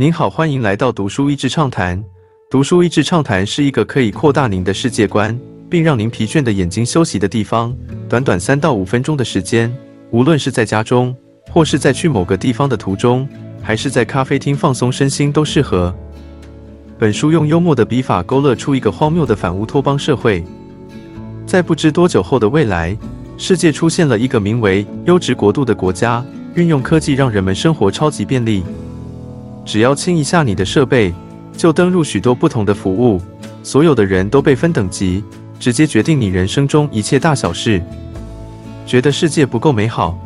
您好，欢迎来到读书益智畅谈。读书益智畅谈是一个可以扩大您的世界观，并让您疲倦的眼睛休息的地方。短短三到五分钟的时间，无论是在家中，或是在去某个地方的途中，还是在咖啡厅放松身心，都适合。本书用幽默的笔法勾勒出一个荒谬的反乌托邦社会。在不知多久后的未来，世界出现了一个名为“优质国度”的国家，运用科技让人们生活超级便利。只要清一下你的设备，就登入许多不同的服务。所有的人都被分等级，直接决定你人生中一切大小事。觉得世界不够美好？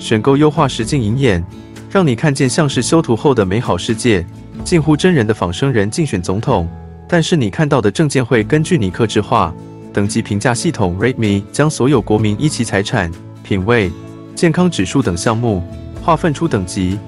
选购优化实境银眼，让你看见像是修图后的美好世界。近乎真人的仿生人竞选总统，但是你看到的证件会根据你克制化。等级评价系统 Rate Me 将所有国民依其财产、品味、健康指数等项目划分出等级。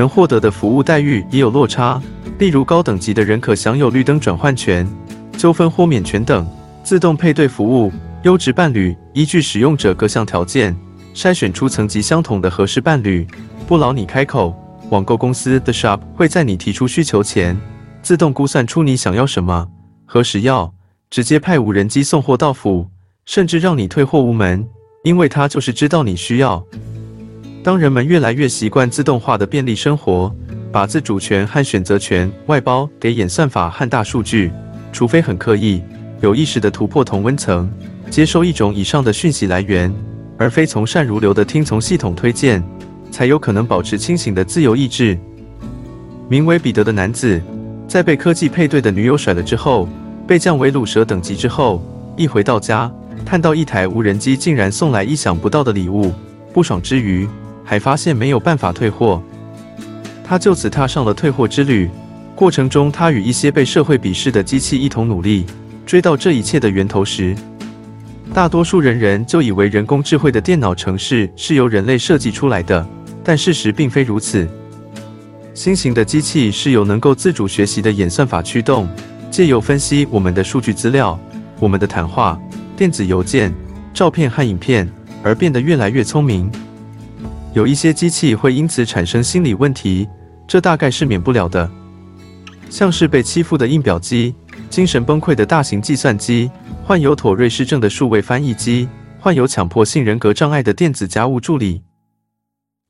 能获得的服务待遇也有落差，例如高等级的人可享有绿灯转换权、纠纷豁免权等；自动配对服务，优质伴侣依据使用者各项条件筛选出层级相同的合适伴侣，不劳你开口。网购公司 The Shop 会在你提出需求前，自动估算出你想要什么、何时要，直接派无人机送货到府，甚至让你退货无门，因为它就是知道你需要。当人们越来越习惯自动化的便利生活，把自主权和选择权外包给演算法和大数据，除非很刻意、有意识地突破同温层，接收一种以上的讯息来源，而非从善如流地听从系统推荐，才有可能保持清醒的自由意志。名为彼得的男子，在被科技配对的女友甩了之后，被降为卤蛇等级之后，一回到家，看到一台无人机竟然送来意想不到的礼物，不爽之余。还发现没有办法退货，他就此踏上了退货之旅。过程中，他与一些被社会鄙视的机器一同努力，追到这一切的源头时，大多数人人就以为人工智慧的电脑程式是由人类设计出来的，但事实并非如此。新型的机器是由能够自主学习的演算法驱动，借由分析我们的数据资料、我们的谈话、电子邮件、照片和影片，而变得越来越聪明。有一些机器会因此产生心理问题，这大概是免不了的，像是被欺负的印表机、精神崩溃的大型计算机、患有妥瑞氏症的数位翻译机、患有强迫性人格障碍的电子家务助理。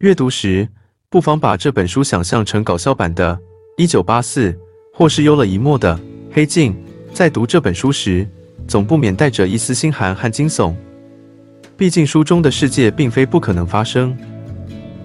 阅读时，不妨把这本书想象成搞笑版的《一九八四》，或是幽了一默的《黑镜》。在读这本书时，总不免带着一丝心寒和惊悚，毕竟书中的世界并非不可能发生。